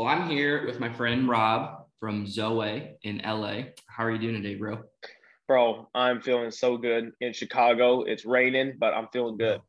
Well, I'm here with my friend Rob from Zoe in LA. How are you doing today, bro? Bro, I'm feeling so good in Chicago. It's raining, but I'm feeling good.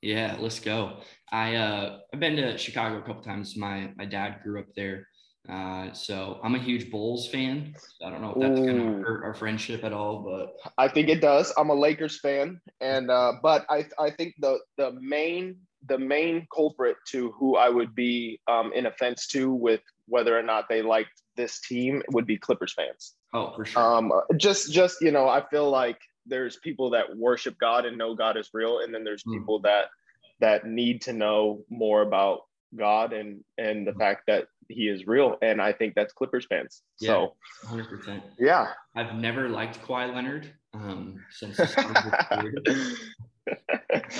Yeah, let's go. I uh, I've been to Chicago a couple times. My my dad grew up there, uh, so I'm a huge Bulls fan. I don't know if that's gonna hurt our friendship at all, but I think it does. I'm a Lakers fan, and uh, but I I think the the main the main culprit to who I would be um, in offense to with whether or not they liked this team would be Clippers fans. Oh, for sure. Um, just just you know, I feel like there's people that worship God and know God is real, and then there's mm. people that that need to know more about God and and the mm. fact that He is real. And I think that's Clippers fans. Yeah, so, hundred percent. Yeah, I've never liked Kawhi Leonard um, since.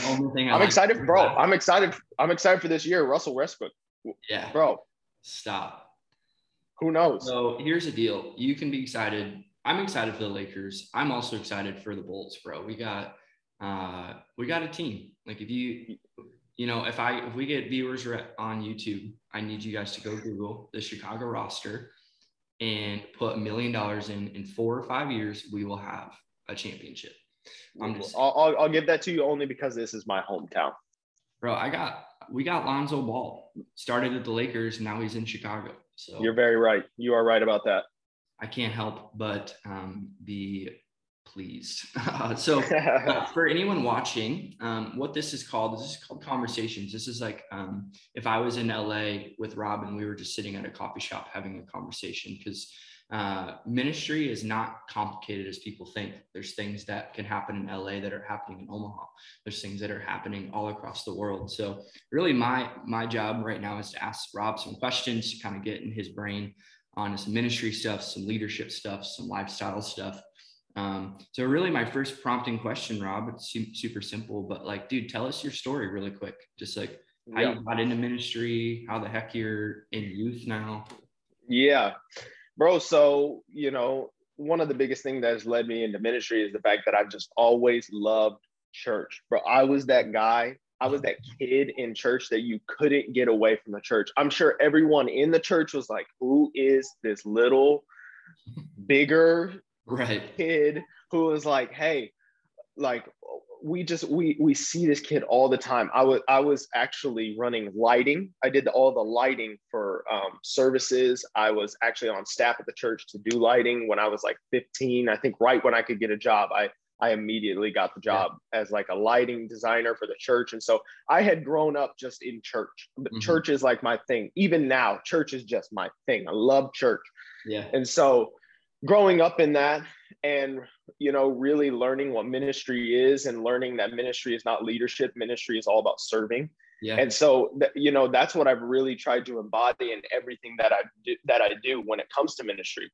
only thing I am like excited, bro. I'm excited. I'm excited for this year. Russell Westbrook. Yeah, bro. Stop. Who knows? So here's the deal. You can be excited. I'm excited for the Lakers. I'm also excited for the Bulls, bro. We got uh we got a team. Like if you you know, if I if we get viewers on YouTube, I need you guys to go Google the Chicago roster and put a million dollars in in four or five years, we will have a championship. I'm just I'll, I'll, I'll give that to you only because this is my hometown. Bro, I got we got Lonzo Ball. Started at the Lakers, now he's in Chicago. So you're very right. You are right about that. I can't help but um, be pleased. so uh, for anyone watching, um, what this is called, this is called conversations. This is like um, if I was in LA with Rob and we were just sitting at a coffee shop having a conversation because uh, ministry is not complicated as people think. There's things that can happen in LA that are happening in Omaha. There's things that are happening all across the world. So really my my job right now is to ask Rob some questions to kind of get in his brain on some ministry stuff, some leadership stuff, some lifestyle stuff. Um, so really my first prompting question, Rob, it's super simple, but like, dude, tell us your story really quick. Just like how yeah. you got into ministry, how the heck you're in youth now. Yeah bro so you know one of the biggest things that has led me into ministry is the fact that i've just always loved church. Bro i was that guy i was that kid in church that you couldn't get away from the church. I'm sure everyone in the church was like who is this little bigger right. kid who was like hey like we just we we see this kid all the time. I was I was actually running lighting. I did all the lighting for um, services. I was actually on staff at the church to do lighting when I was like 15. I think right when I could get a job, I I immediately got the job yeah. as like a lighting designer for the church. And so I had grown up just in church. But mm-hmm. church is like my thing. Even now, church is just my thing. I love church. Yeah. And so growing up in that and you know really learning what ministry is and learning that ministry is not leadership. Ministry is all about serving. Yeah. and so th- you know that's what i've really tried to embody in everything that i do that i do when it comes to ministry.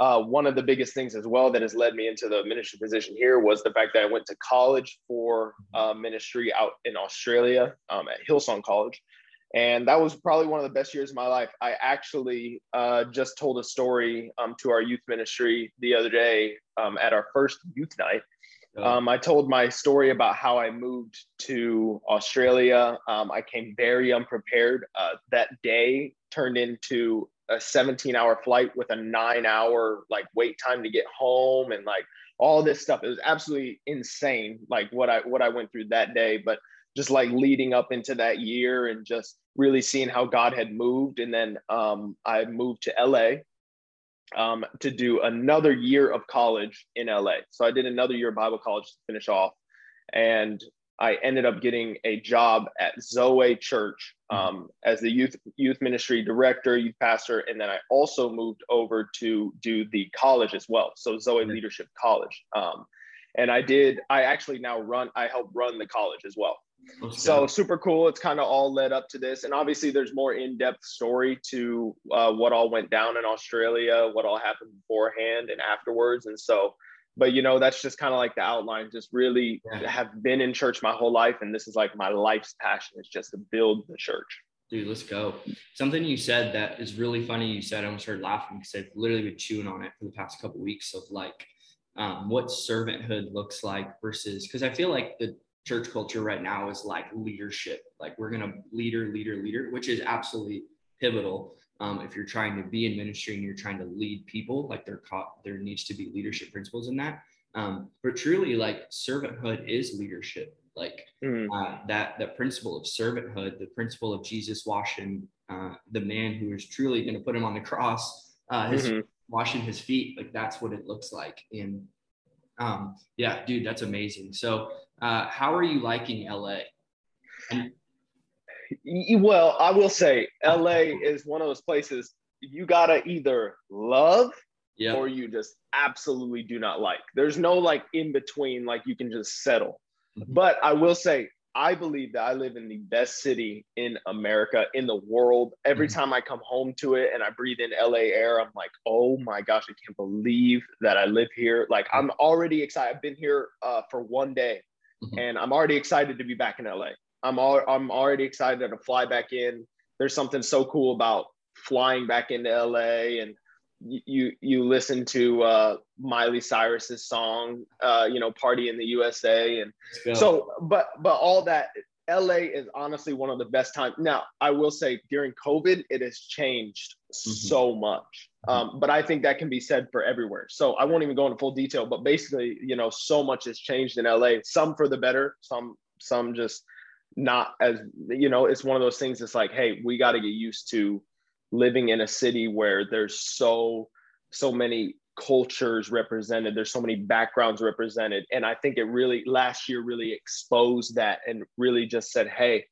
Uh, one of the biggest things as well that has led me into the ministry position here was the fact that i went to college for uh, ministry out in australia um, at hillsong college and that was probably one of the best years of my life. I actually uh, just told a story um, to our youth ministry the other day um, at our first youth night. Um, I told my story about how I moved to Australia. Um, I came very unprepared. Uh, that day turned into a 17 hour flight with a nine hour like wait time to get home and like all this stuff. It was absolutely insane, like what I what I went through that day. But just like leading up into that year and just really seeing how God had moved. And then um, I moved to LA um, to do another year of college in LA. So I did another year of Bible college to finish off. And I ended up getting a job at Zoe Church mm-hmm. um, as the youth youth ministry director, youth pastor, and then I also moved over to do the college as well. So Zoe Leadership College, um, and I did. I actually now run. I help run the college as well. So super cool. It's kind of all led up to this, and obviously there's more in-depth story to uh, what all went down in Australia, what all happened beforehand and afterwards, and so. But you know, that's just kind of like the outline. Just really yeah. have been in church my whole life, and this is like my life's passion is just to build the church. Dude, let's go. Something you said that is really funny. You said I almost started laughing because I've literally been chewing on it for the past couple of weeks of like um, what servanthood looks like versus because I feel like the church culture right now is like leadership. Like we're gonna leader, leader, leader, which is absolutely pivotal. um, if you're trying to be in ministry and you're trying to lead people, like there there needs to be leadership principles in that. Um, but truly, like servanthood is leadership. Like mm. uh, that that principle of servanthood, the principle of Jesus washing uh, the man who is truly going to put him on the cross, uh, his mm-hmm. washing his feet. Like that's what it looks like. And um, yeah, dude, that's amazing. So, uh, how are you liking LA? And- well, I will say LA is one of those places you gotta either love or you just absolutely do not like. There's no like in between, like you can just settle. Mm-hmm. But I will say, I believe that I live in the best city in America, in the world. Every mm-hmm. time I come home to it and I breathe in LA air, I'm like, oh my gosh, I can't believe that I live here. Like, I'm already excited. I've been here uh, for one day mm-hmm. and I'm already excited to be back in LA. I'm all, I'm already excited to fly back in. There's something so cool about flying back into LA and you you listen to uh, Miley Cyrus's song, uh, you know, "Party in the USA," and so, but but all that, LA is honestly one of the best times. Now, I will say during COVID, it has changed mm-hmm. so much, mm-hmm. um, but I think that can be said for everywhere. So I won't even go into full detail, but basically, you know, so much has changed in LA. Some for the better, some some just not as you know. It's one of those things. It's like, hey, we got to get used to living in a city where there's so so many cultures represented. There's so many backgrounds represented. And i think it really last year really exposed that and really just said hey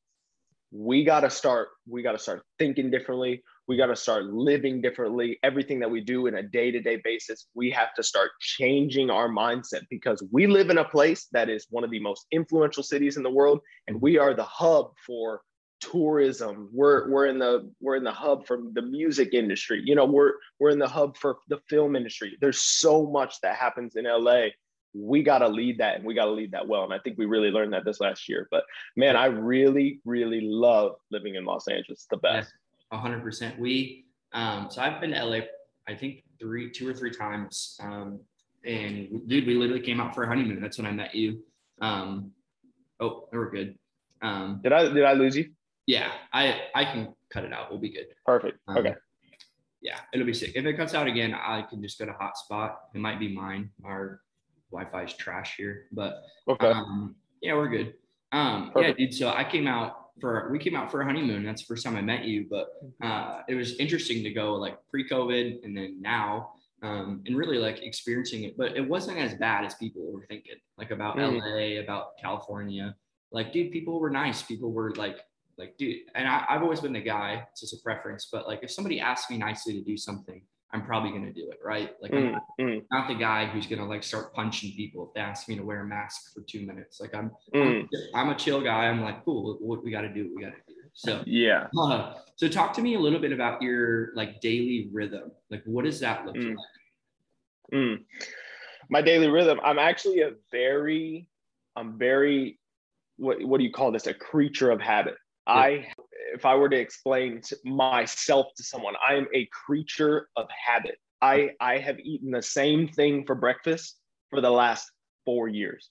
we got to start we got to start thinking differently. We got to start living differently. Everything that we do in a day-to-day basis we have to start changing our mindset because we live in a place that is one of the most influential cities in the world and we are the hub for tourism. We're we're in the we're in the hub for the music industry. You know we're we're in the hub for the film industry. There's so much that happens in la we got to lead that and we got to lead that well. And i think we really learned that this last year. But man i really really love living in los angeles. It's the best. Yeah, 100% we um so i've been to la i think three two or three times. Um and dude we literally came out for a honeymoon. That's when i met you. Um oh we're good. Um did i did i lose you yeah, I I can cut it out. We'll be good. Perfect. Um, okay. Yeah, it'll be sick. If it cuts out again, I can just go to hotspot. It might be mine. Our Wi-Fi is trash here, but okay. Um, yeah, we're good. Um, yeah, dude. So I came out for we came out for a honeymoon. That's the first time I met you, but uh, it was interesting to go like pre-COVID and then now. Um, and really like experiencing it, but it wasn't as bad as people were thinking, like about mm. LA, about California. Like, dude, people were nice. People were like like dude and I, have always been the guy it's just a preference but like if somebody asks me nicely to do something i'm probably going to do it right? Like mm, i'm not, mm. not, the guy who's going to like start punching people if they ask me to wear a mask for two minutes. Like i'm mm. I'm, I'm, a chill guy. I'm like cool what we got to do we got to do. So yeah. uh, so talk to me a little bit about your like daily rhythm. Like what does that look mm. like? Mm. my daily rhythm i'm actually a very i'm very what, what do you call this? A creature of habit I, if I were to explain to myself to someone, I am a creature of habit. I, I have eaten the same thing for breakfast for the last four years.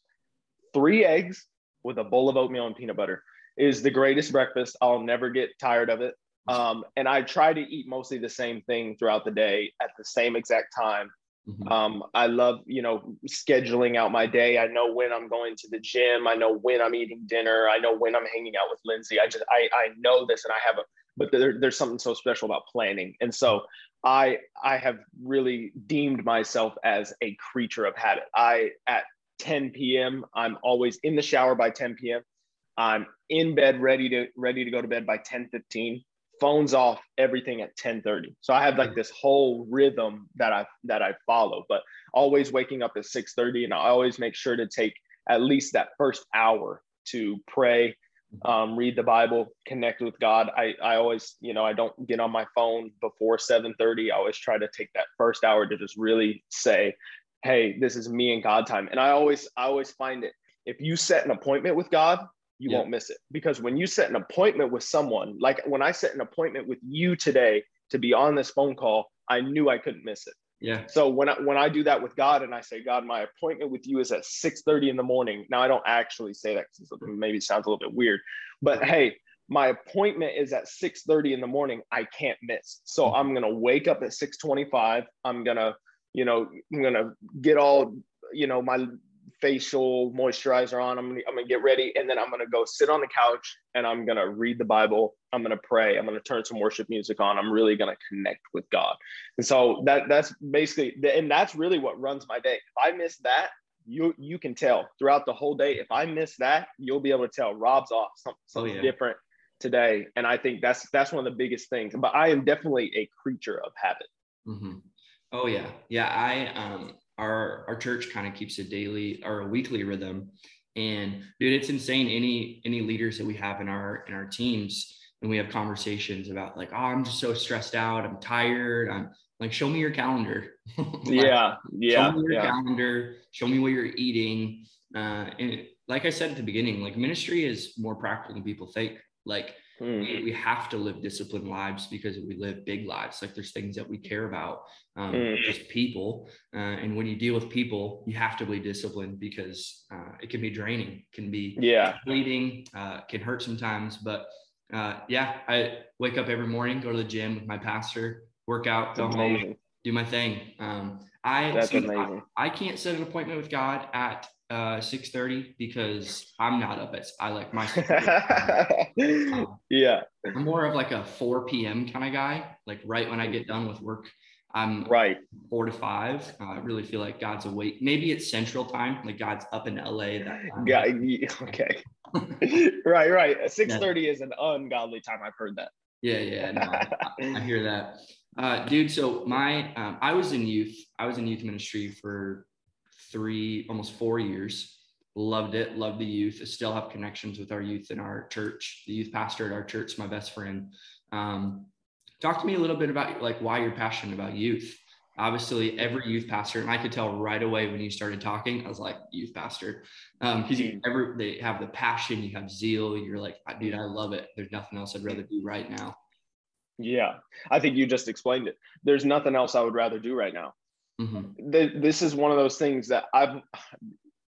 Three eggs with a bowl of oatmeal and peanut butter is the greatest breakfast. I'll never get tired of it. Um, and I try to eat mostly the same thing throughout the day at the same exact time Mm-hmm. Um, I love, you know, scheduling out my day. I know when I'm going to the gym. I know when I'm eating dinner. I know when I'm hanging out with Lindsay. I just, I, I know this and I have a, but there, there's something so special about planning. And so I, I have really deemed myself as a creature of habit. I, at 10 p.m., I'm always in the shower by 10 p.m. I'm in bed, ready to, ready to go to bed by 10, 15 phones off everything at 10:30. So I have like this whole rhythm that I that I follow, but always waking up at 6:30 and I always make sure to take at least that first hour to pray, um, read the Bible, connect with God. I I always, you know, I don't get on my phone before 7:30. I always try to take that first hour to just really say, "Hey, this is me and God time." And I always I always find it if you set an appointment with God, you yeah. won't miss it. Because when you set an appointment with someone, like when I set an appointment with you today to be on this phone call, I knew I couldn't miss it. Yeah. So when I, when I do that with God and I say, God, my appointment with you is at 6:30 in the morning. Now I don't actually say that because maybe it sounds a little bit weird, but hey, my appointment is at 6:30 in the morning. I can't miss. So mm-hmm. I'm gonna wake up at 6:25. I'm gonna, you know, I'm gonna get all, you know, my facial moisturizer on. I'm gonna, I'm gonna get ready, and then I'm gonna go sit on the couch and I'm gonna read the Bible. I'm gonna pray. I'm gonna turn some worship music on. I'm really gonna connect with God. And so that that's basically, and that's really what runs my day. If I miss that, you you can tell throughout the whole day. If I miss that, you'll be able to tell Rob's off something, something oh, yeah. different today. And I think that's that's one of the biggest things. But I am definitely a creature of habit. Mm-hmm. Oh yeah, yeah. I um our our church kind of keeps a daily or a weekly rhythm, and dude, it's insane. Any any leaders that we have in our in our teams, and we have conversations about like, oh, I'm just so stressed out. I'm tired. I'm like, show me your calendar. like, yeah, yeah. Show me your yeah. calendar. Show me what you're eating. Uh, and like I said at the beginning, like ministry is more practical than people think. Like mm. we, we, have to live disciplined lives because we live big lives. Like there's things that we care about, um, mm. just people. Uh, and when you deal with people, you have to be disciplined because uh, it can be draining, can be yeah bleeding, uh, can hurt sometimes. But uh, yeah, I wake up every morning, go to the gym with my pastor, work out, go home, do my thing. Um, I, That's amazing. I, I can't set an appointment with God at uh 6 30 because i'm not up at i like my um, yeah. I'm more of like a 4 p.m kind of guy like right when i get done with work i'm right. four to five. Uh, i really feel like god's awake maybe it's central time like god's up in la that time. yeah okay. Right right. 6:30 yeah. is an ungodly time i've heard that. Yeah yeah no, I, I, hear that. Uh, dude so my um, i was in youth i was in youth ministry for three, almost four years. Loved it. Loved the youth. I still have connections with our youth in our church. The youth pastor at our church, my best friend. Um, talk to me a little bit about like why you're passionate about youth. Obviously, every youth pastor, and I could tell right away when you started talking, I was like, youth pastor, because um, you ever they have the passion, you have zeal. You're like, dude, I love it. There's nothing else I'd rather do right now. Yeah, I think you just explained it. There's nothing else I would rather do right now. Mm-hmm. The, this is one of those things that I've,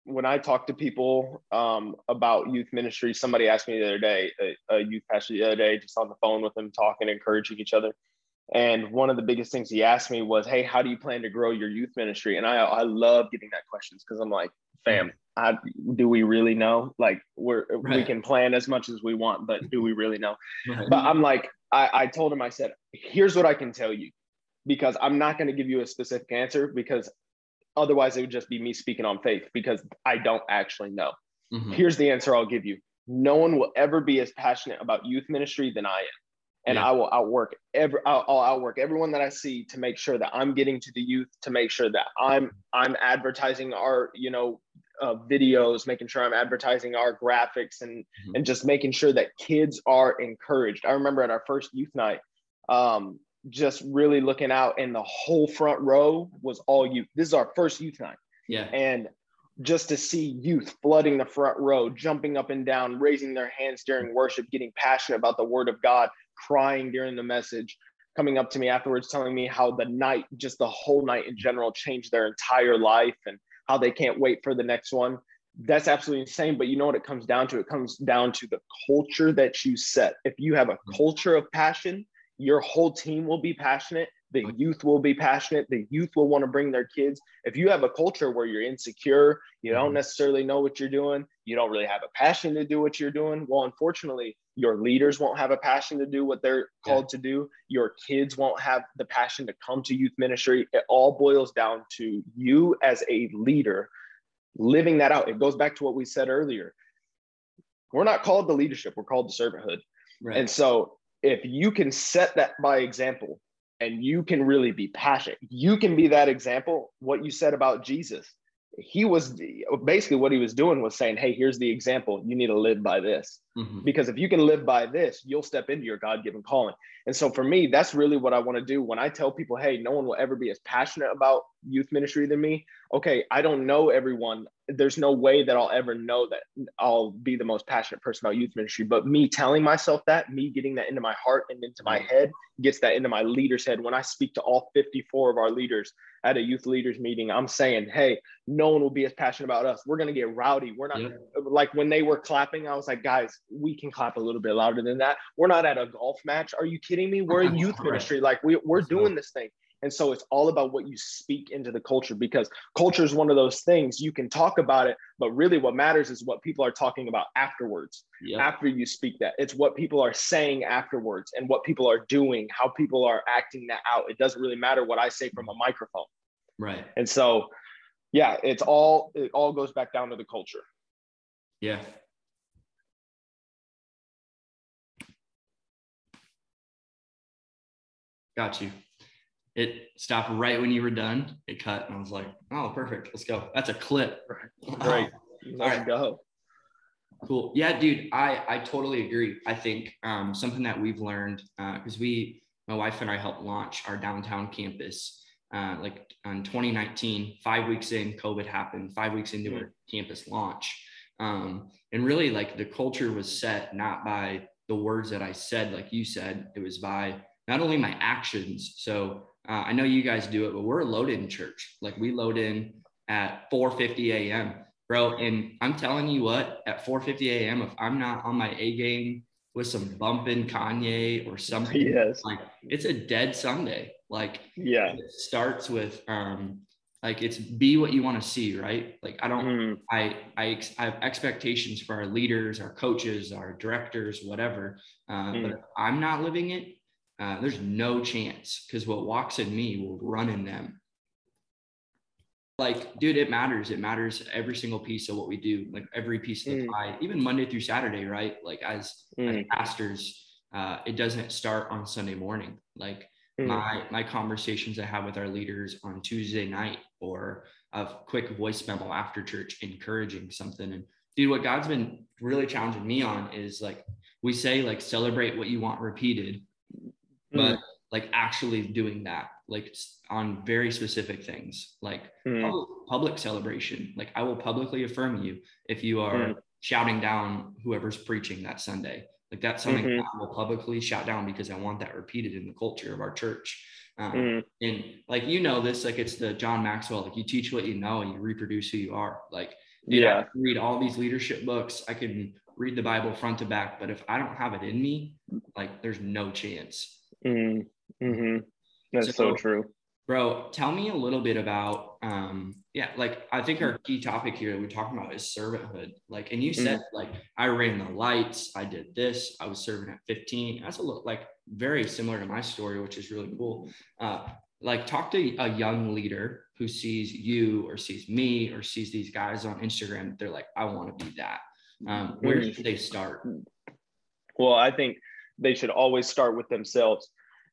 when I talk to people um, about youth ministry, somebody asked me the other day, a, a, youth pastor the other day, just on the phone with them, talking, encouraging each other. And one of the biggest things he asked me was, "Hey, how do you plan to grow your youth ministry?" And I, I love getting that questions because I'm like, "Fam, I, do we really know? Like, we're right. we can plan as much as we want, but do we really know?" Right. But I'm like, I, I told him, I said, "Here's what I can tell you because I'm not going to give you a specific answer because otherwise it would just be me speaking on faith because I don't actually know. Mm-hmm. Here's the answer I'll give you. No one will ever be as passionate about youth ministry than I am. And yeah. I will outwork every I'll, I'll outwork everyone that I see to make sure that I'm getting to the youth, to make sure that I'm I'm advertising our, you know, uh, videos, making sure I'm advertising our graphics and mm-hmm. and just making sure that kids are encouraged. I remember at our first youth night, um, just really looking out and the whole front row was all youth. This is our first youth night. Yeah. And just to see youth flooding the front row, jumping up and down, raising their hands during worship, getting passionate about the word of God, crying during the message, coming up to me afterwards telling me how the night, just the whole night in general, changed their entire life and how they can't wait for the next one. That's absolutely insane. But you know what it comes down to? It comes down to the culture that you set. If you have a mm-hmm. culture of passion, your whole team will be passionate the youth will be passionate the youth will want to bring their kids if you have a culture where you're insecure you don't mm-hmm. necessarily know what you're doing you don't really have a passion to do what you're doing well unfortunately your leaders won't have a passion to do what they're called yeah. to do your kids won't have the passion to come to youth ministry it all boils down to you as a leader living that out it goes back to what we said earlier we're not called the leadership we're called the servanthood right. and so if you can set that by example and you can really be passionate, you can be that example. What you said about Jesus, he was basically what he was doing was saying, Hey, here's the example. You need to live by this. Mm-hmm. Because if you can live by this, you'll step into your God given calling. And so for me, that's really what I want to do. When I tell people, Hey, no one will ever be as passionate about youth ministry than me. Okay, I don't know everyone there's no way that I'll ever know that I'll be the most passionate person about youth ministry. But me telling myself that, me getting that into my heart and into my head, gets that into my leader's head. When I speak to all 54 of our leaders at a youth leaders meeting, I'm saying, hey, no one will be as passionate about us. We're going to get rowdy. We're not yeah. like when they were clapping, I was like, guys, we can clap a little bit louder than that. We're not at a golf match. Are you kidding me? We're in youth ministry. Like we, we're doing this thing. And so it's all about what you speak into the culture because culture is one of those things you can talk about it, but really what matters is what people are talking about afterwards. Yep. After you speak that, it's what people are saying afterwards and what people are doing, how people are acting that out. It doesn't really matter what I say from a microphone. Right. And so, yeah, it's all, it all goes back down to the culture. Yeah. Got you it stopped right when you were done. It cut, and I was like, "Oh, perfect. Let's go." That's a clip. Right. All right, go. Cool. Yeah, dude. I I totally agree. I think um, something that we've learned because uh, we, my wife and I, helped launch our downtown campus. Uh, like in 2019, five weeks in, COVID happened. Five weeks into mm-hmm. our campus launch, um, and really like the culture was set not by the words that I said, like you said, it was by not only my actions. So uh, I know you guys do it, but we're loaded in church. Like we load in at 4:50 a.m., bro. And I'm telling you what, at 4:50 a.m., if I'm not on my A game with some bumping Kanye or something, yes. like it's a dead Sunday. Like yeah, it starts with um, like it's be what you want to see, right? Like I don't, mm. I, I, I have expectations for our leaders, our coaches, our directors, whatever. Uh, mm. But if I'm not living it, uh, there's no chance because what walks in me will run in them. Like, dude, it matters. It matters every single piece of what we do, like every piece of the mm. pie, even Monday through Saturday, right? Like, as, mm. as pastors, uh, it doesn't start on Sunday morning. Like, mm. my my conversations I have with our leaders on Tuesday night or a quick voice memo after church encouraging something. And dude, what God's been really challenging me on is like we say like celebrate what you want repeated, but mm. like actually doing that like on very specific things like mm. public, public, celebration like i will publicly affirm you if you are mm. shouting down whoever's preaching that sunday like that's something mm-hmm. i will publicly shout down because i want that repeated in the culture of our church um, mm. and like you know this like it's the john maxwell like you teach what you know and you reproduce who you are like dude, yeah. I read all these leadership books i can read the bible front to back but if i don't have it in me like there's no chance Mm-hmm. mm-hmm. That's so, so, true. Bro, tell me a little bit about um yeah, like I think our key topic here we're talking about is servanthood. Like, and you mm-hmm. said mm-hmm. like I ran the lights, I did this, I was serving at 15. That's a little like very similar to my story, which is really cool. Uh like talk to a young leader who sees you or sees me or sees these guys on Instagram. They're like, I want to be that. Um, where mm-hmm. should they start? Well, I think they should always start with themselves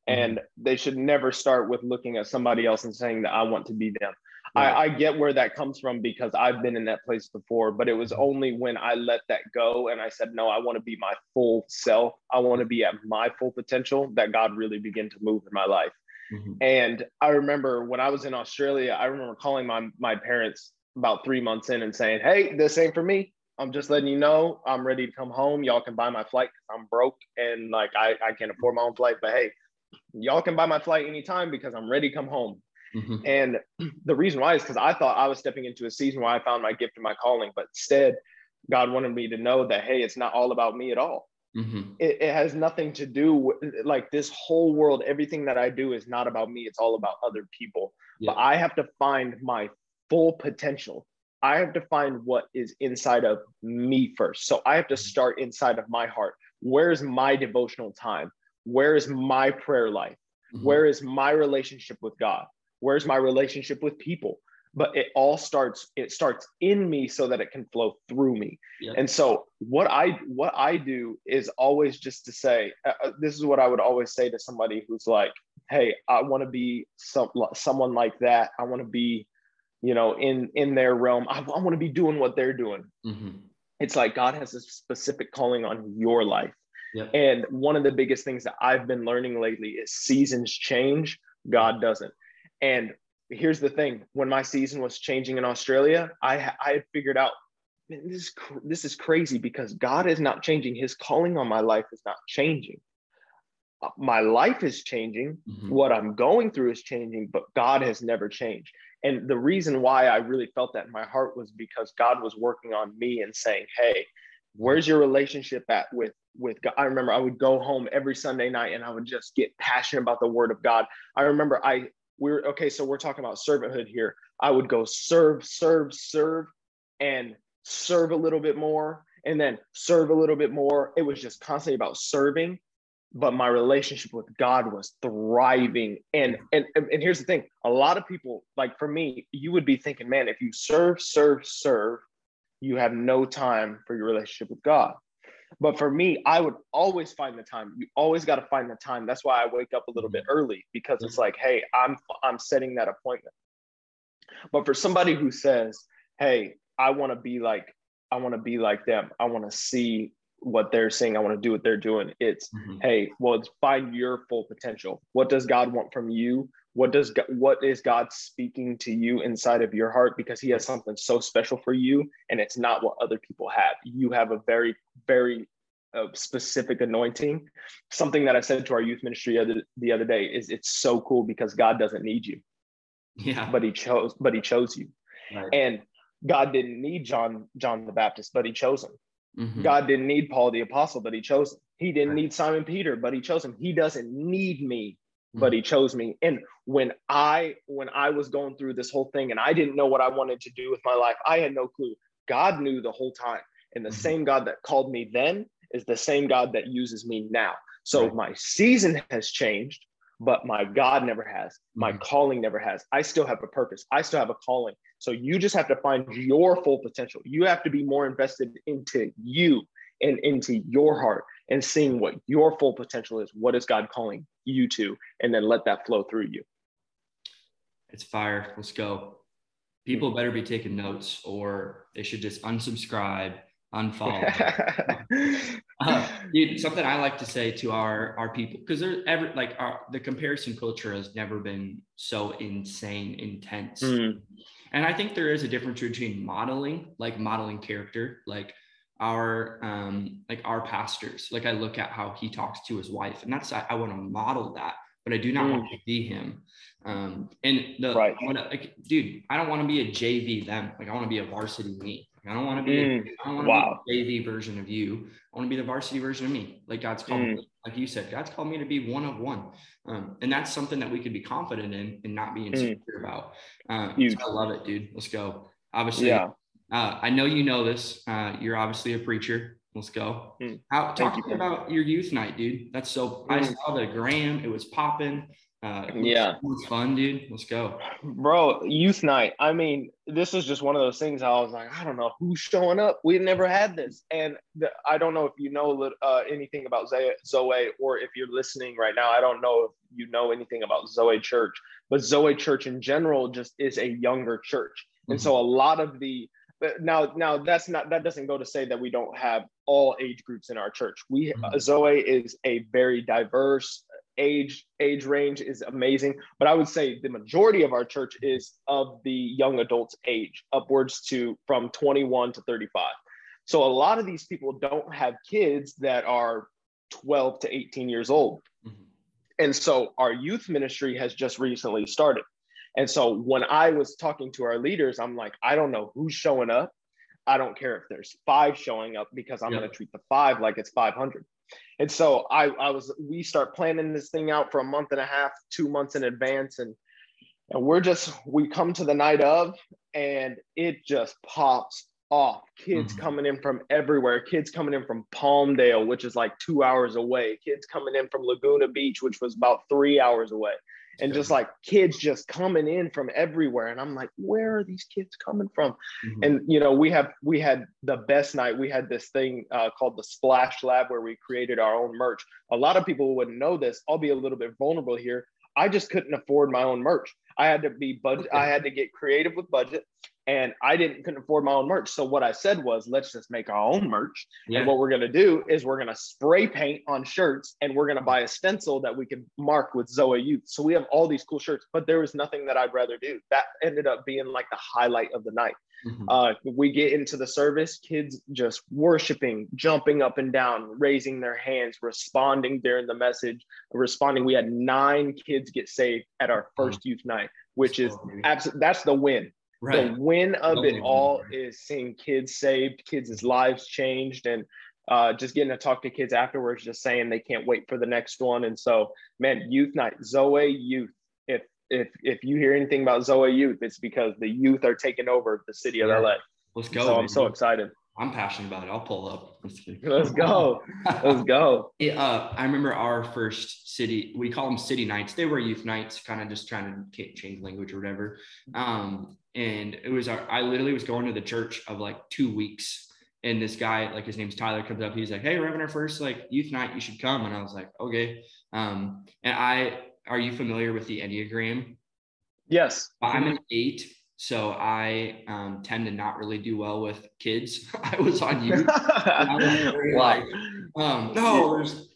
mm-hmm. and they should never start with looking at somebody else and saying that I want to be them. Right. I, I, get where that comes from because I've been in that place before, but it was mm-hmm. only when I let that go and I said, No, I want to be my full self. I want to be at my full potential that God really began to move in my life. Mm-hmm. And I remember when I was in Australia, I remember calling my, my parents about three months in and saying, Hey, this ain't for me. I'm just letting you know I'm ready to come home. Y'all can buy my flight because I'm broke and like I, I can't afford my own flight. But hey, y'all can buy my flight anytime because I'm ready to come home. Mm-hmm. And the reason why is because I thought I was stepping into a season where I found my gift and my calling, but instead, God wanted me to know that hey, it's not all about me at all. Mm-hmm. It, it, has nothing to do with like this whole world. Everything that I do is not about me. It's all about other people. Yeah. But I have to find my full potential I have to find what is inside of me first. So I have to mm-hmm. start inside of my heart. Where's my devotional time? Where is my prayer life? Mm-hmm. Where is my relationship with God? Where's my relationship with people? But it all starts it starts in me so that it can flow through me. Yep. And so what I what I do is always just to say uh, uh this is what I would always say to somebody who's like, "Hey, I want to be some someone like that. I want to be you know in in their realm i, I want to be doing what they're doing. Mm-hmm. it's like god has a specific calling on your life. Yep. and one of the biggest things that i've been learning lately is seasons change god doesn't. And here's the thing when my season was changing in australia i i had figured out this is this is crazy because god is not changing. His calling on my life is not changing. Uh, my life is changing. Mm-hmm. what i'm going through is changing but god has never changed and the reason why I really felt that in my heart was because God was working on me and saying, Hey, Where's your relationship at with with God? I remember I would go home every Sunday night and I would just get passionate about the word of God. I remember I we're okay, so we're talking about servanthood here. I would go serve, serve, serve, and serve a little bit more, and then serve a little bit more. It was just constantly about serving but my relationship with God was thriving. And, and and here's the thing: a lot of people, like for me, you would be thinking, man, if you serve, serve, serve, you have no time for your relationship with God. But for me, I would always find the time. You always got to find the time. That's why I wake up a little bit mm-hmm. early because it's mm-hmm. like, hey, I'm I'm setting that appointment. But for somebody who says, hey, I want to be like I want to be like them. I want to see what they're saying. I want to do what they're doing. It's mm-hmm. hey, well, it's find your full potential. What does God want from you? What does God, what is God speaking to you inside of your heart? Because He has something so special for you, and it's not what other people have. You have a very very uh, specific anointing. Something that I said to our youth ministry other, the other day is it's so cool because God doesn't need you. Yeah. But He chose. But He chose you. Right. And God didn't need John John the Baptist, but He chose him. Mm-hmm. God didn't need Paul the apostle, but he chose him. He didn't need Simon Peter, but he chose him. He doesn't need me, mm-hmm. but he chose me. And when I when I was going through this whole thing and I didn't know what I wanted to do with my life, I had no clue. God knew the whole time. And the mm-hmm. same God that called me then is the same God that uses me now. So right. my season has changed, but my God never has. My mm-hmm. calling never has. I still have a purpose. I still have a calling. So you just have to find your full potential. You have to be more invested into you and into your heart and seeing what your full potential is. What is God calling you to? And then let that flow through you. It's fire. Let's go. People better be taking notes or they should just unsubscribe unfollow. uh, dude, something I like to say to our our people because there's ever like our the comparison culture has never been so insane intense, mm. And I think there is a difference between modeling, like modeling character, like our um like our pastors. Like I look at how he talks to his wife, and that's I, I want to model that but I do not mm. want to be him. Um, and the right. I wanna, like, dude, I don't want to be a JV them. Like I want to be a varsity me. I don't want to be. Mm, I don't want to wow. be the JV version of you. I want to be the varsity version of me. Like God's called mm. me, like you said, God's called me to be one of one, um, and that's something that we could be confident in and not be mm. insecure mm. about. Uh, so I love it, dude. Let's go. Obviously, yeah. uh, I know you know this. Uh, you're obviously a preacher. Let's go. Mm. How talk you, about your youth night, dude. That's so. I mm. saw the gram. It was popping. Uh, yeah, it was fun, dude. Let's go, bro. Youth night. I mean, this is just one of those things. I was like, I don't know who's showing up. We've never had this, and the, I don't know if you know uh, anything about Zoe, or if you're listening right now. I don't know if you know anything about Zoe Church, but Zoe Church in general just is a younger church, and mm-hmm. so a lot of the now now that's not that doesn't go to say that we don't have all age groups in our church we mm-hmm. zoe is a very diverse age age range is amazing. But i would say the majority of our church is of the young adults age upwards to from 21 to 35 so a lot of these people don't have kids that are 12 to 18 years old. Mm-hmm. and so our youth ministry has just recently started. And so when i was talking to our leaders i'm like i don't know who's showing up. I don't care if there's five showing up because i'm yeah. going to treat the five like it's 500 and so I, I was, we start planning this thing out for a month and a half, two months in advance. And, and we're just, we come to the night of and it just pops off. Kids mm-hmm. coming in from everywhere. Kids coming in from Palmdale, which is like two hours away. Kids coming in from Laguna Beach, which was about three hours away and just like kids just coming in from everywhere. And i'm like where are these kids coming from? Mm-hmm. and you know we have we had the best night. We had this thing uh, called the splash lab where we created our own merch. A lot of people wouldn't know this. I'll be a little bit vulnerable here. I just couldn't afford my own merch. I had to be budget i had to get creative with budget and I didn't couldn't afford my own merch. So what I said was, let's just make our own merch. Yeah. And what we're gonna do is we're gonna spray paint on shirts, and we're gonna buy a stencil that we can mark with Zoe Youth. So we have all these cool shirts, but there was nothing that I'd rather do. That ended up being like the highlight of the night. Mm-hmm. Uh, we get into the service, kids just worshiping, jumping up and down, raising their hands, responding during the message, responding. We had nine kids get saved at our first mm-hmm. youth night, which is absolutely that's the win Right. The win of it all is seeing kids saved, kids' lives changed, and uh, just getting to talk to kids afterwards, just saying they can't wait for the next one. And so, man, youth night, Zoe Youth. If if if you hear anything about Zoe Youth, it's because the youth are taking over the city of yeah. LA. Let's go. So I'm so excited. I'm passionate about it. I'll pull up. Let's go. Let's go. It, uh, I remember our first city, we call them city nights. They were youth nights, kind of just trying to change language or whatever. Um, and it was our, I literally was going to the church of like two weeks. And this guy, like his name's Tyler, comes up. He's like, Hey, we're having our first like youth night. You should come. And I was like, Okay. Um, and I, are you familiar with the Enneagram? Yes. I'm an eight so I um, tend to not really do well with kids. I was on you. like, um, no, there's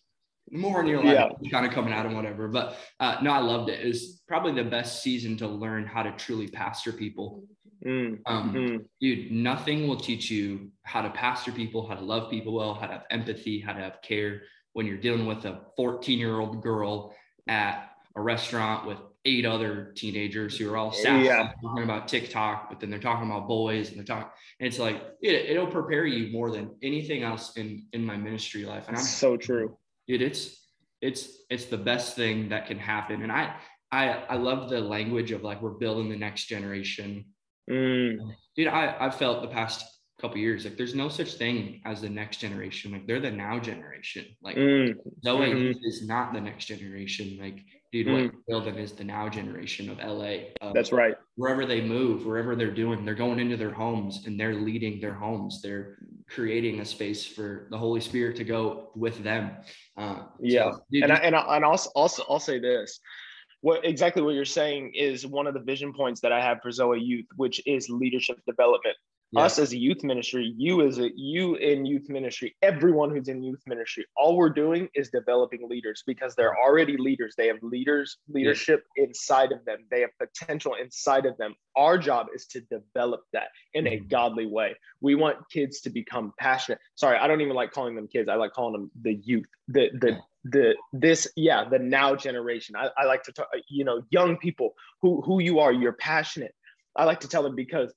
more in your life yeah. kind of coming out and whatever. But uh, no, I loved it. It was probably the best season to learn how to truly pastor people. Mm. Um, mm. Dude, nothing will teach you how to pastor people, how to love people well, how to have empathy, how to have care when you're dealing with a 14 year old girl at a restaurant with eight other teenagers who are all yeah. talking about TikTok, but then they're talking about boys and they're talking. And it's like it, it'll prepare you more than anything else in in my ministry life. And I'm so true. Dude, it's it's it's the best thing that can happen. And I I I love the language of like we're building the next generation. Mm. Dude, I I've felt the past couple years like there's no such thing as the next generation like they're the now generation like mm. Zoe mm-hmm. is not the next generation like dude, mm. what building is the now generation of LA. Uh, That's right. Wherever they move, wherever they're doing, they're going into their homes and they're leading their homes. They're creating a space for the Holy Spirit to go with them. Uh, yeah, so, dude, and I, and I, and also also I'll say this. What exactly what you're saying is one of the vision points that I have for Zoe Youth, which is leadership development yeah. us as a youth ministry, you as a you in youth ministry, everyone who's in youth ministry, all we're doing is developing leaders because they're already leaders. They have leaders, leadership yeah. inside of them. They have potential inside of them. Our job is to develop that in a mm-hmm. godly way. We want kids to become passionate. Sorry, I don't even like calling them kids. I like calling them the youth. The the yeah. the this yeah the now generation. I, I like to talk. You know, young people who who you are. You're passionate. I like to tell them because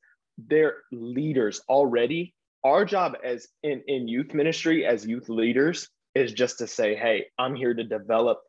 they're leaders already. Our job as in, in youth ministry as youth leaders is just to say, hey, I'm here to develop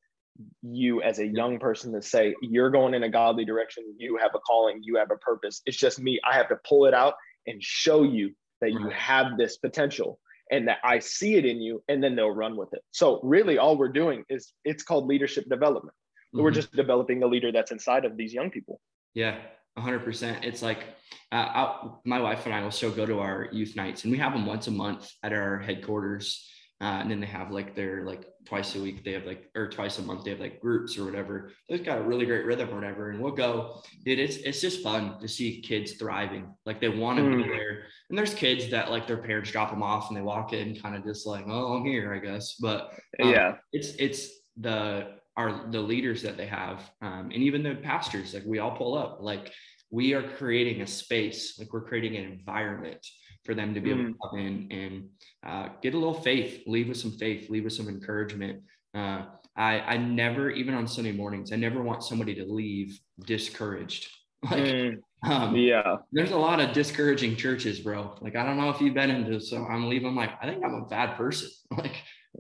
you as a young person to say you're going in a godly direction. You have a calling. You have a purpose. It's just me. I have to pull it out and show you that you have this potential and that i see it in you and then they'll run with it. So really all we're doing is it's called leadership development. Mm-hmm. we're just developing a leader that's inside of these young people. Yeah 100% it's like uh, I, my wife and i will still go to our youth nights and we have them once a month at our headquarters uh, and then they have like their like twice a week they have like or twice a month they have like groups or whatever. They've got a really great rhythm or whatever and we'll go. Dude it's it's just fun to see kids thriving. Like they want to mm. be there and there's kids that like their parents drop them off and they walk in kind of just like oh i'm here i guess. But um, yeah. it's it's the are the leaders that they have um, and even the pastors like we all pull up. Like we are creating a space like we're creating an environment for them to be able to mm. come in and uh, get a little faith leave with some faith leave with some encouragement uh, I, I never even on sunday mornings i never want somebody to leave discouraged like mm. um, yeah there's a lot of discouraging churches bro like i don't know if you've been into so i'm leaving like i think i'm a bad person like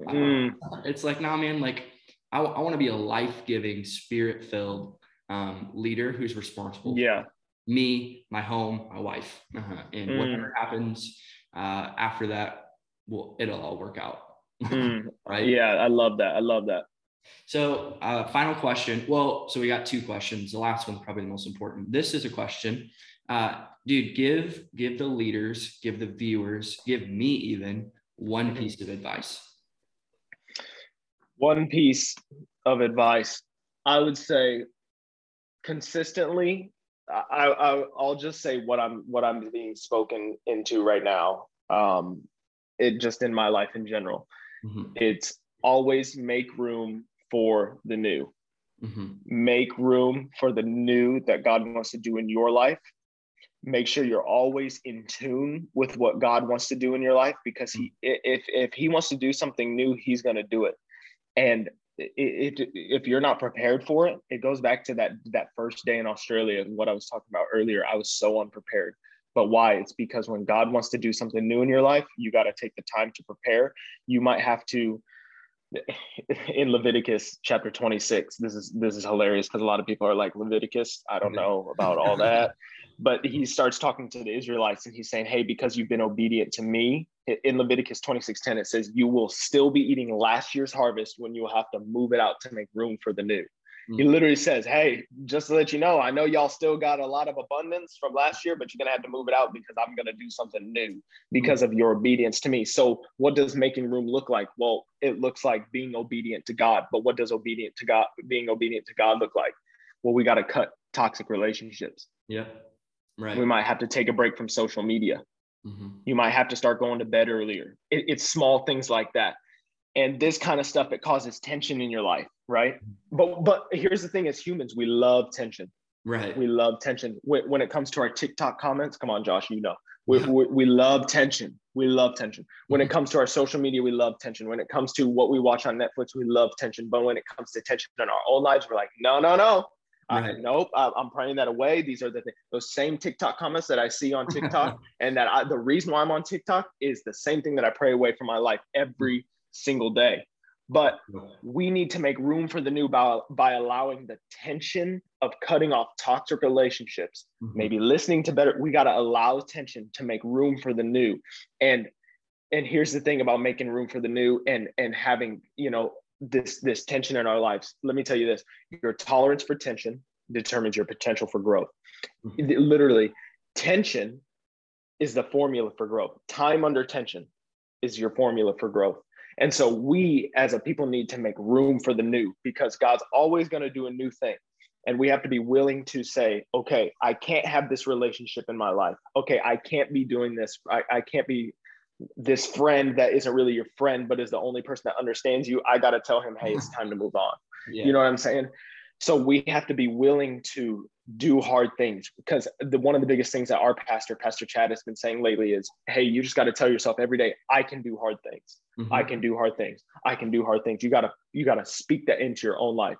mm. it's like nah man like I, I want to be a life giving, spirit filled um, leader who's responsible. Yeah. Me, my home, my wife, uh-huh. and mm. whatever happens uh, after that, well, it'll all work out. mm. Right. Yeah, I love that. I love that. So, uh, final question. Well, so we got two questions. The last one's probably the most important. This is a question, uh, dude. Give give the leaders, give the viewers, give me even one mm-hmm. piece of advice one piece of advice i would say consistently I, I i'll just say what i'm what i'm being spoken into right now um it just in my life in general. Mm-hmm. it's always make room for the new. Mm-hmm. make room for the new that god wants to do in your life. Make sure you're always in tune with what god wants to do in your life because he if if he wants to do something new he's going to do it. And it, it, if you're not prepared for it, it goes back to that that first day in Australia and what I was talking about earlier. I was so unprepared. But why? It's because when God wants to do something new in your life, you got to take the time to prepare. You might have to in Leviticus chapter 26. This is this is hilarious because a lot of people are like Leviticus, I don't mm-hmm. know about all that. but he starts talking to the Israelites and he's saying, Hey, because you've been obedient to me, in Leviticus 26 10, it says, You will still be eating last year's harvest when you will have to move it out to make room for the new. He literally says, Hey, just to let you know, I know y'all still got a lot of abundance from last year, but you're going to have to move it out because I'm going to do something new because mm-hmm. of your obedience to me. So, what does making room look like? Well, it looks like being obedient to God. But what does obedient to God, being obedient to God look like? Well, we got to cut toxic relationships. Yeah. Right. We might have to take a break from social media. Mm-hmm. You might have to start going to bed earlier. It, it's small things like that. And this kind of stuff, it causes tension in your life, right? Mm-hmm. But but here's the thing: as humans, we love tension. Right. We love tension. When, when it comes to our TikTok comments, come on, Josh, you know, we, we, we love tension. We love tension. When it mm-hmm. comes to our social media, we love tension. When it comes to what we watch on Netflix, we love tension. But when it comes to tension in our own lives, we're like, no, no, no. Right. nope, I, am praying that away. These are the th- those same TikTok comments that I see on TikTok, and that I, the reason why I'm on TikTok is the same thing that I pray away from my life every single day. But we need to make room for the new by, by allowing the tension of cutting off toxic relationships, mm-hmm. maybe listening to better. We got to allow tension to make room for the new. And and here's the thing about making room for the new and and having you know this this tension in our lives let me tell you this your tolerance for tension determines your potential for growth mm-hmm. literally tension is the formula for growth time under tension is your formula for growth and so we as a people need to make room for the new because god's always going to do a new thing and we have to be willing to say okay i can't have this relationship in my life okay i can't be doing this i, I can't be this friend that isn't really your friend, but is the only person that understands you, I got to tell him, hey, it's time to move on. Yeah. You know what I'm saying? So we have to be willing to do hard things because the one of the biggest things that our pastor, Pastor Chad, has been saying lately is, hey, you just got to tell yourself every day, I can do hard things. Mm-hmm. I can do hard things. I can do hard things. You gotta, you gotta speak that into your own life.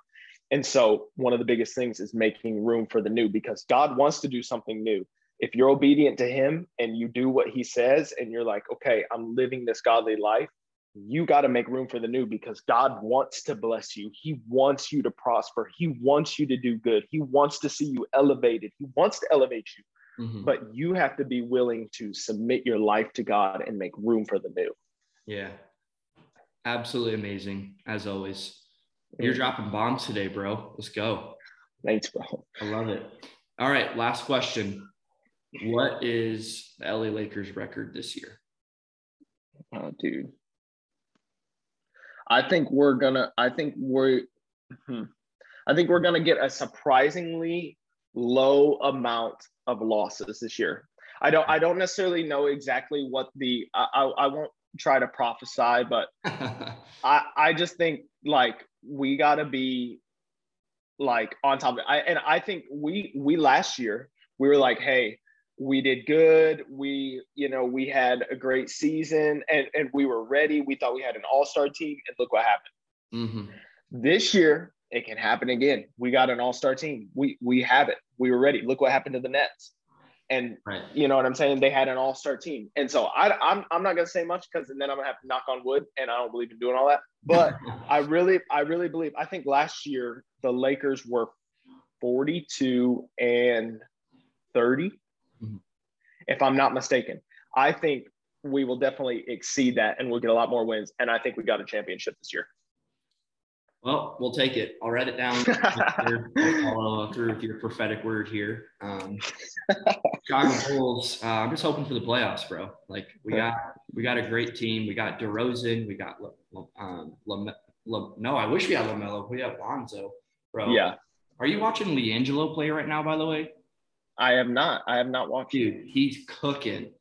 And so one of the biggest things is making room for the new because God wants to do something new if you're obedient to him and you do what he says and you're like okay i'm living this godly life you got to make room for the new because god wants to bless you. He wants you to prosper. He wants you to do good. He wants to see you elevated. He wants to elevate you. Mm-hmm. but you have to be willing to submit your life to god and make room for the new. Yeah. Absolutely amazing as always. You're dropping bombs today bro. Let's go. Thanks bro. I love it. All right last question. What is the LA Lakers record this year? Oh, dude. I think we're gonna. I think we're. Hmm, I think we're gonna get a surprisingly low amount of losses this year. I don't. I don't necessarily know exactly what the. I. I, I won't try to prophesy, but I. I just think like we gotta be like on top of it. I, and I think we we last year we were like, hey, we did good. We, you know, we had a great season and, and we were ready. We thought we had an all-star team and look what happened. Mm-hmm. This year, it can happen again. We got an all-star team. We we have it. We were ready. Look what happened to the Nets. And right. you know what I'm saying? They had an all-star team. And so I, I'm I'm not gonna say much because then I'm gonna have to knock on wood and I don't believe in doing all that. But I really, I really believe I think last year the Lakers were 42 and 30 mm-hmm. If I'm not mistaken. I think we will definitely exceed that and we'll get a lot more wins. And I think we got a championship this year. Well, we'll take it. I'll write it down. follow through with your prophetic word here. Um, Chicago Bulls. Uh, I'm just hoping for the playoffs, bro. Like we got, we got a great team. We got DeRozan. We got um, Lame, Lame, no. I wish we had Lamelo. We have Lonzo, bro. Yeah. Are you watching LiAngelo play right now? By the way. I have not. I have not watched. Dude, he's cooking.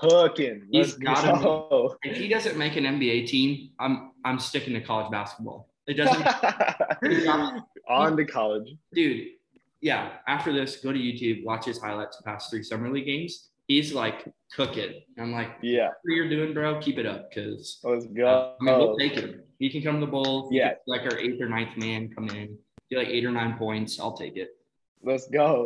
Cooking. Let's he's got to. If he doesn't make an NBA team, I'm I'm sticking to college basketball. It doesn't. On to college, dude. Yeah. After this, go to YouTube, watch his highlights past three summer league games. he's like, cooking. I'm like, yeah, what you're doing, bro, keep it up. Cause let's go. Uh, I mean, we'll take it. He can come to the bowl. Yeah. Like our eighth or ninth man come in, do like eight or nine points. I'll take it. Let's go.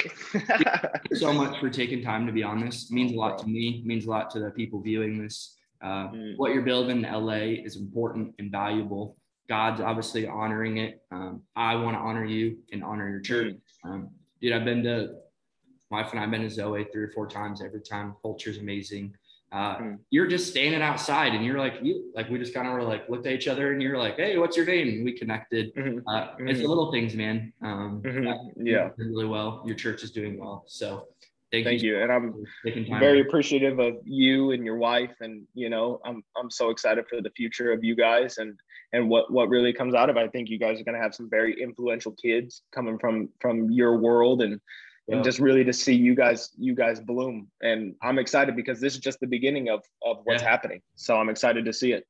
so much for taking time to be on this. It means a lot to me. It means a lot to the people viewing this. Uh, mm. What you're building in LA is important and valuable. God's obviously honoring it. Um, I want to honor you and honor your church. Mm. Um, dude, I've been to my wife and I've been to Zoe three or four times. Every time, culture's amazing. Uh, mm. You're just standing outside, and you're like, you like we just kind of were like looked at each other, and you're like, hey, what's your name? And we connected. Mm-hmm. Uh, mm-hmm. It's the little things, man. Um, mm-hmm. Yeah, really well. Your church is doing well, so Thank, Thank you. you. And I'm very appreciative of you and your wife. And, you know, I'm, I'm so excited for the future of you guys and, and what, what really comes out of it. I think you guys are going to have some very influential kids coming from, from your world and, yeah. and just really to see you guys you guys bloom and i'm excited because this is just the beginning of of what's yeah. happening so i'm excited to see it